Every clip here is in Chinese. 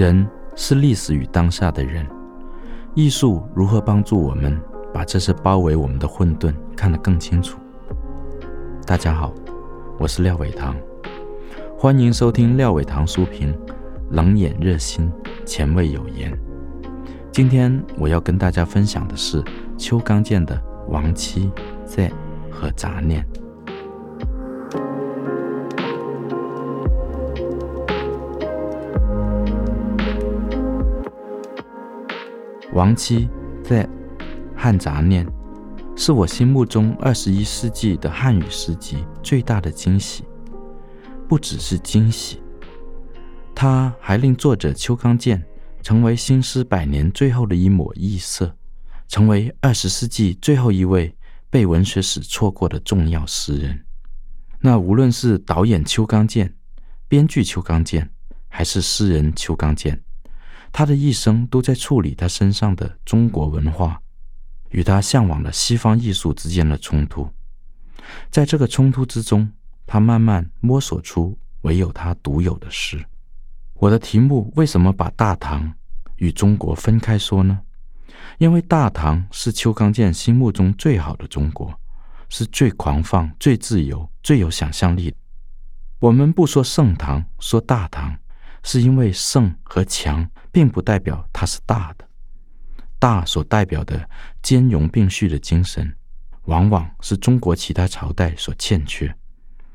人是历史与当下的人，艺术如何帮助我们把这些包围我们的混沌看得更清楚？大家好，我是廖伟棠，欢迎收听廖伟棠书评，冷眼热心，前卫有言。今天我要跟大家分享的是邱刚健的《亡妻 Z》和杂念。亡妻在汉杂念，是我心目中二十一世纪的汉语诗集最大的惊喜。不只是惊喜，它还令作者邱刚健成为新诗百年最后的一抹异色，成为二十世纪最后一位被文学史错过的重要诗人。那无论是导演邱刚健、编剧邱刚健，还是诗人邱刚健。他的一生都在处理他身上的中国文化与他向往的西方艺术之间的冲突，在这个冲突之中，他慢慢摸索出唯有他独有的诗。我的题目为什么把大唐与中国分开说呢？因为大唐是邱刚健心目中最好的中国，是最狂放、最自由、最有想象力。我们不说盛唐，说大唐。是因为盛和强并不代表它是大的，大所代表的兼容并蓄的精神，往往是中国其他朝代所欠缺。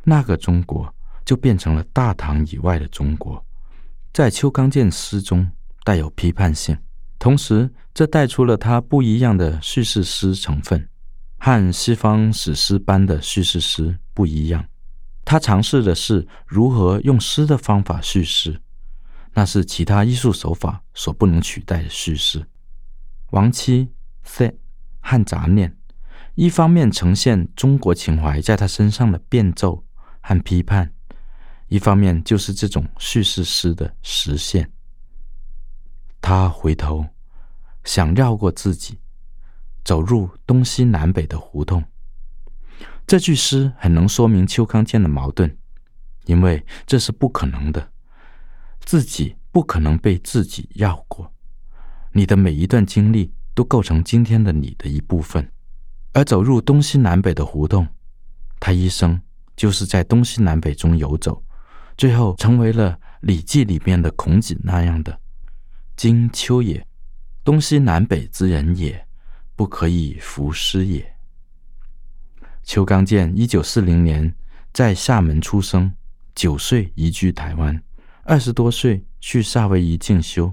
那个中国就变成了大唐以外的中国，在邱刚健诗中带有批判性，同时这带出了他不一样的叙事诗成分，和西方史诗般的叙事诗不一样。他尝试的是如何用诗的方法叙事。那是其他艺术手法所不能取代的叙事。亡妻 Z 和杂念，一方面呈现中国情怀在他身上的变奏和批判，一方面就是这种叙事诗的实现。他回头想绕过自己，走入东西南北的胡同。这句诗很能说明邱康健的矛盾，因为这是不可能的。自己不可能被自己绕过，你的每一段经历都构成今天的你的一部分。而走入东西南北的胡同，他一生就是在东西南北中游走，最后成为了《礼记》里面的孔子那样的“今秋也，东西南北之人也，不可以服师也。”邱刚健一九四零年在厦门出生，九岁移居台湾。二十多岁去夏威夷进修，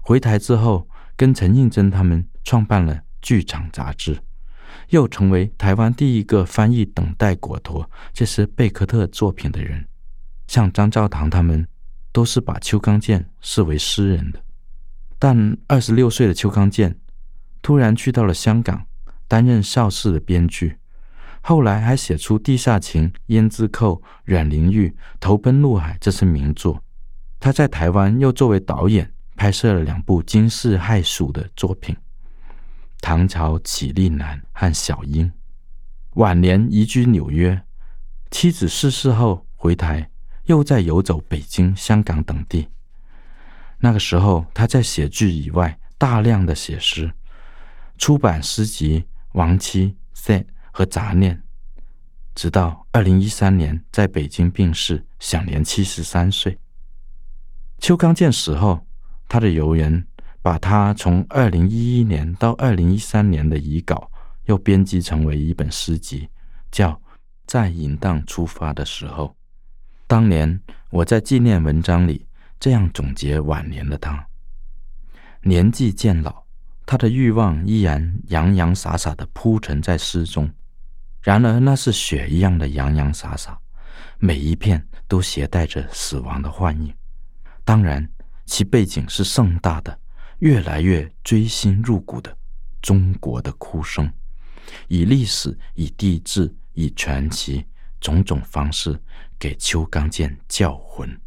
回台之后跟陈映真他们创办了《剧场》杂志，又成为台湾第一个翻译《等待果陀》这些贝克特作品的人。像张兆堂他们都是把邱刚健视为诗人的。但二十六岁的邱刚健突然去到了香港，担任邵氏的编剧。后来还写出《地下情》《胭脂扣》《阮玲玉》《投奔怒海》这些名作。他在台湾又作为导演拍摄了两部惊世骇俗的作品《唐朝启力男》和《小英》。晚年移居纽约，妻子逝世后回台，又在游走北京、香港等地。那个时候，他在写剧以外大量的写诗，出版诗集《亡妻 Z》和《杂念》，直到二零一三年在北京病逝，享年七十三岁。邱刚健死后，他的友人把他从二零一一年到二零一三年的遗稿又编辑成为一本诗集，叫《在淫荡出发的时候》。当年我在纪念文章里这样总结晚年的他：年纪渐老，他的欲望依然洋洋洒洒地铺陈在诗中，然而那是雪一样的洋洋洒洒，每一片都携带着死亡的幻影。当然，其背景是盛大的、越来越锥心入骨的中国的哭声，以历史、以地质、以传奇种种方式给邱刚健叫魂。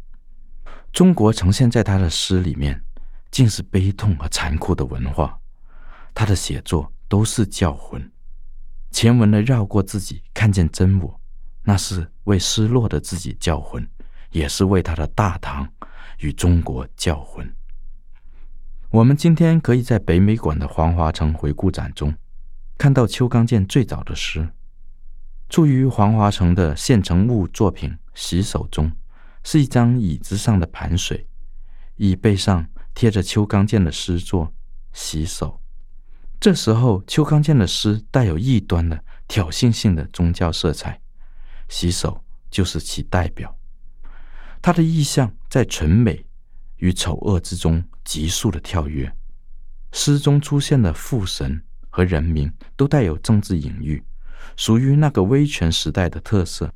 中国呈现在他的诗里面，竟是悲痛和残酷的文化。他的写作都是叫魂，前文的绕过自己，看见真我，那是为失落的自己叫魂，也是为他的大唐与中国叫魂。我们今天可以在北美馆的黄华城回顾展中看到邱刚健最早的诗。出于黄华城的现成物作品《洗手》中，是一张椅子上的盘水，椅背上贴着邱刚健的诗作《洗手》。这时候，邱刚健的诗带有异端的挑衅性的宗教色彩，《洗手》就是其代表。他的意象在纯美与丑恶之中急速的跳跃。诗中出现的父神和人民都带有政治隐喻。属于那个威权时代的特色，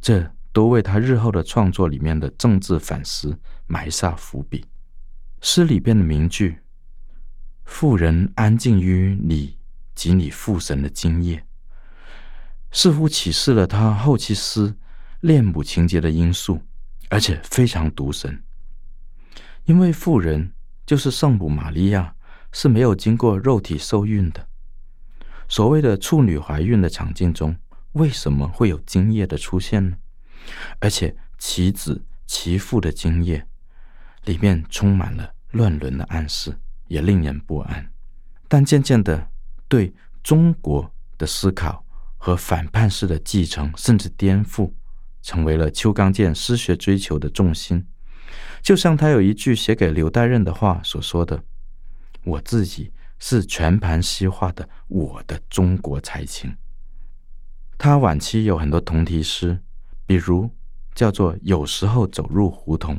这都为他日后的创作里面的政治反思埋下伏笔。诗里边的名句“妇人安静于你及你父神的精液”，似乎启示了他后期诗恋母情节的因素，而且非常独神。因为妇人就是圣母玛利亚，是没有经过肉体受孕的。所谓的处女怀孕的场景中，为什么会有精液的出现呢？而且其子其父的精液里面充满了乱伦的暗示，也令人不安。但渐渐的，对中国的思考和反叛式的继承甚至颠覆，成为了邱刚健诗学追求的重心。就像他有一句写给刘岱任的话所说的：“我自己。”是全盘西化的我的中国才情。他晚期有很多同题诗，比如叫做《有时候走入胡同》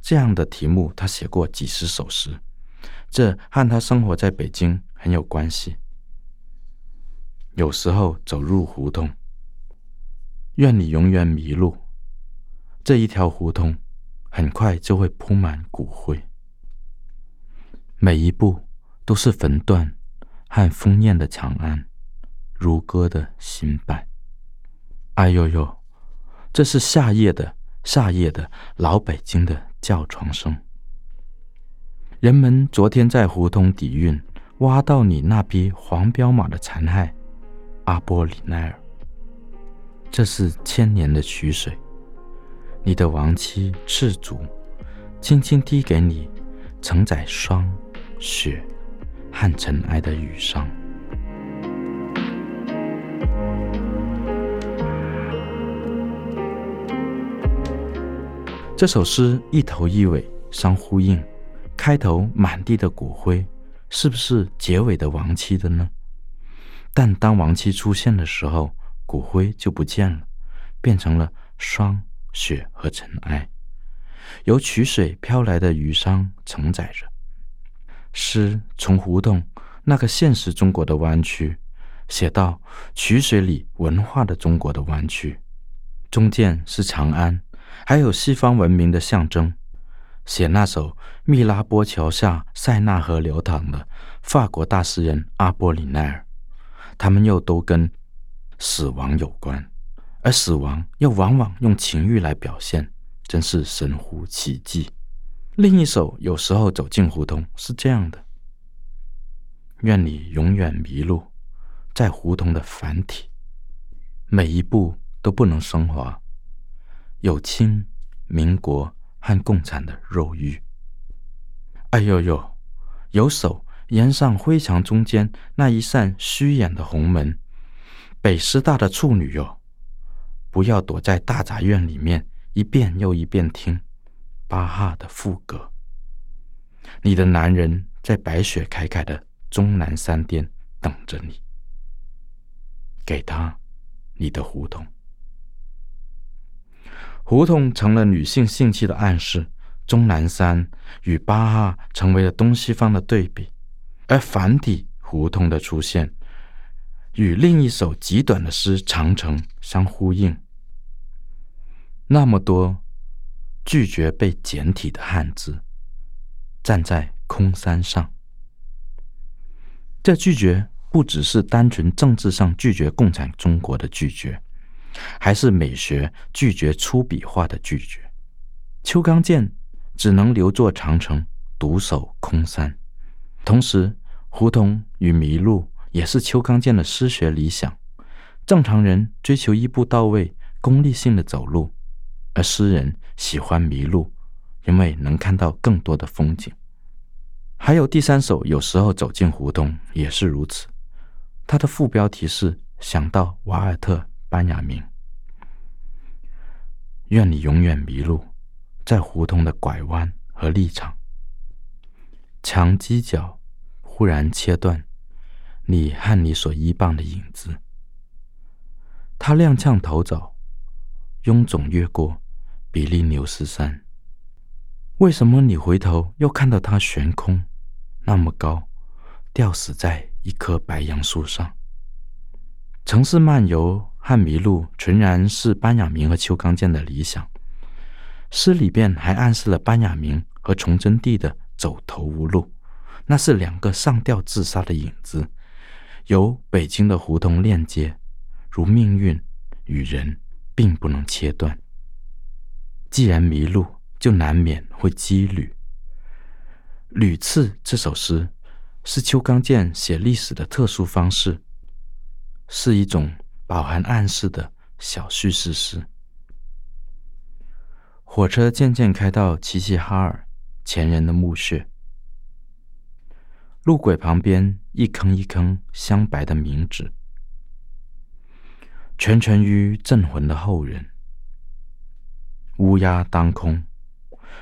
这样的题目，他写过几十首诗，这和他生活在北京很有关系。有时候走入胡同，愿你永远迷路。这一条胡同很快就会铺满骨灰，每一步。都是坟断和烽烟的长安，如歌的新版。哎呦呦，这是夏夜的夏夜的老北京的叫床声。人们昨天在胡同底蕴挖到你那匹黄骠马的残骸，阿波里奈尔。这是千年的曲水，你的亡妻赤足，轻轻滴给你，承载霜雪。和尘埃的雨裳。这首诗一头一尾相呼应，开头满地的骨灰，是不是结尾的亡妻的呢？但当亡妻出现的时候，骨灰就不见了，变成了霜雪和尘埃，由曲水飘来的羽裳承载着。诗从胡同那个现实中国的弯曲，写到曲水里文化的中国的弯曲，中间是长安，还有西方文明的象征。写那首密拉波桥下塞纳河流淌的法国大诗人阿波里奈尔，他们又都跟死亡有关，而死亡又往往用情欲来表现，真是神乎其技。另一首有时候走进胡同是这样的：愿你永远迷路，在胡同的繁体，每一步都不能升华，有清民国和共产的肉欲。哎呦呦，有手沿上灰墙中间那一扇虚掩的红门，北师大的处女哟，不要躲在大杂院里面一遍又一遍听。巴哈的赋格，你的男人在白雪皑皑的终南山巅等着你，给他你的胡同。胡同成了女性性器的暗示，终南山与巴哈成为了东西方的对比，而繁体胡同的出现，与另一首极短的诗《长城》相呼应。那么多。拒绝被简体的汉字，站在空山上。这拒绝不只是单纯政治上拒绝共产中国的拒绝，还是美学拒绝粗笔画的拒绝。邱刚健只能留作长城，独守空山。同时，胡同与麋鹿也是邱刚健的诗学理想。正常人追求一步到位、功利性的走路。而诗人喜欢迷路，因为能看到更多的风景。还有第三首，有时候走进胡同也是如此。它的副标题是“想到瓦尔特·班亚明”。愿你永远迷路在胡同的拐弯和立场，墙犄角忽然切断你和你所依傍的影子。他踉跄逃走，臃肿越过比利牛斯山。为什么你回头又看到他悬空？那么高，吊死在一棵白杨树上。城市漫游和迷路纯然是班亚明和邱刚健的理想。诗里边还暗示了班亚明和崇祯帝的走投无路，那是两个上吊自杀的影子，由北京的胡同链接，如命运与人并不能切断。既然迷路，就难免会羁旅。《屡次》这首诗是邱刚健写历史的特殊方式，是一种饱含暗示的小叙事诗。火车渐渐开到齐齐哈尔前人的墓穴，路轨旁边一坑一坑镶白的冥纸，沉沉于镇魂的后人。乌鸦当空，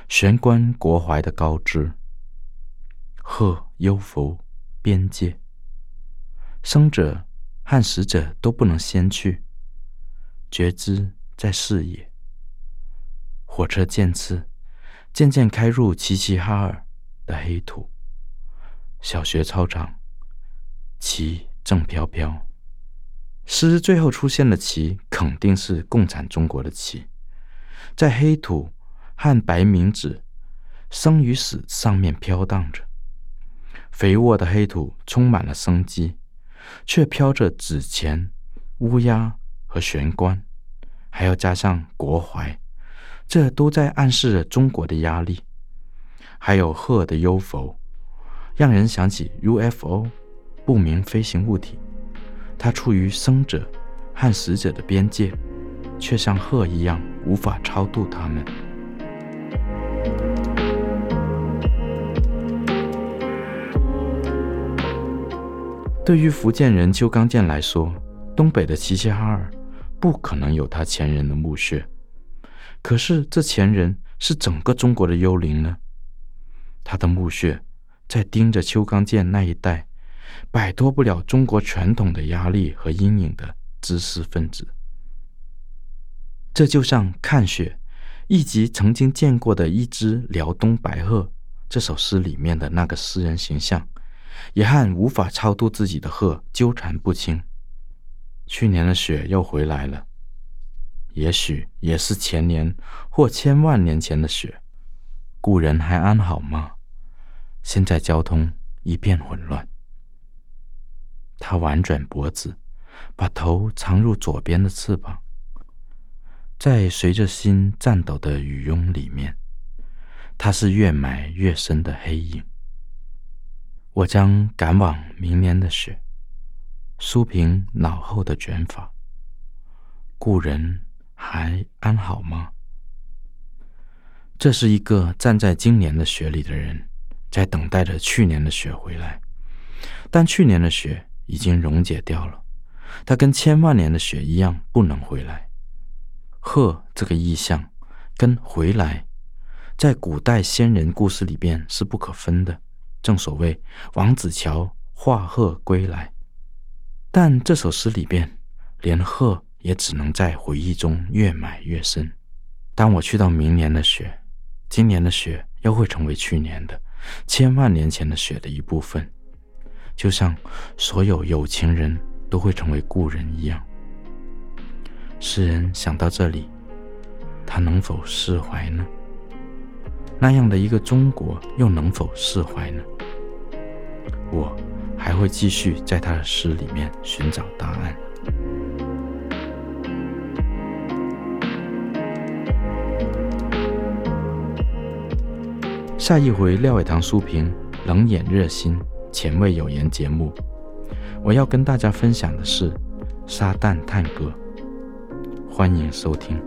悬关国怀的高枝。鹤幽浮边界，生者和死者都不能先去，觉知在视野。火车渐次，渐渐开入齐齐哈尔的黑土。小学操场，旗正飘飘。诗最后出现的旗，肯定是共产中国的旗，在黑土和白铭纸生与死上面飘荡着。肥沃的黑土充满了生机，却飘着纸钱、乌鸦和悬棺，还要加上国怀，这都在暗示着中国的压力。还有鹤的幽浮，让人想起 UFO 不明飞行物体，它处于生者和死者的边界，却像鹤一样无法超度他们。对于福建人邱刚健来说，东北的齐齐哈尔不可能有他前人的墓穴。可是这前人是整个中国的幽灵呢？他的墓穴在盯着邱刚健那一代摆脱不了中国传统的压力和阴影的知识分子。这就像看雪，忆及曾经见过的一只辽东白鹤这首诗里面的那个诗人形象。也和无法超度自己的鹤纠缠不清。去年的雪又回来了，也许也是前年或千万年前的雪。故人还安好吗？现在交通一片混乱。他婉转脖子，把头藏入左边的翅膀，在随着心颤抖的雨拥里面，他是越埋越深的黑影。我将赶往明年的雪，梳平脑后的卷发。故人还安好吗？这是一个站在今年的雪里的人，在等待着去年的雪回来。但去年的雪已经溶解掉了，它跟千万年的雪一样不能回来。鹤这个意象跟回来，在古代先人故事里边是不可分的。正所谓王子乔化鹤归来，但这首诗里边连鹤也只能在回忆中越埋越深。当我去到明年的雪，今年的雪又会成为去年的、千万年前的雪的一部分，就像所有有情人都会成为故人一样。诗人想到这里，他能否释怀呢？那样的一个中国，又能否释怀呢？我还会继续在他的诗里面寻找答案。下一回廖伟棠书评冷眼热心前卫有言节目，我要跟大家分享的是《撒旦探戈》，欢迎收听。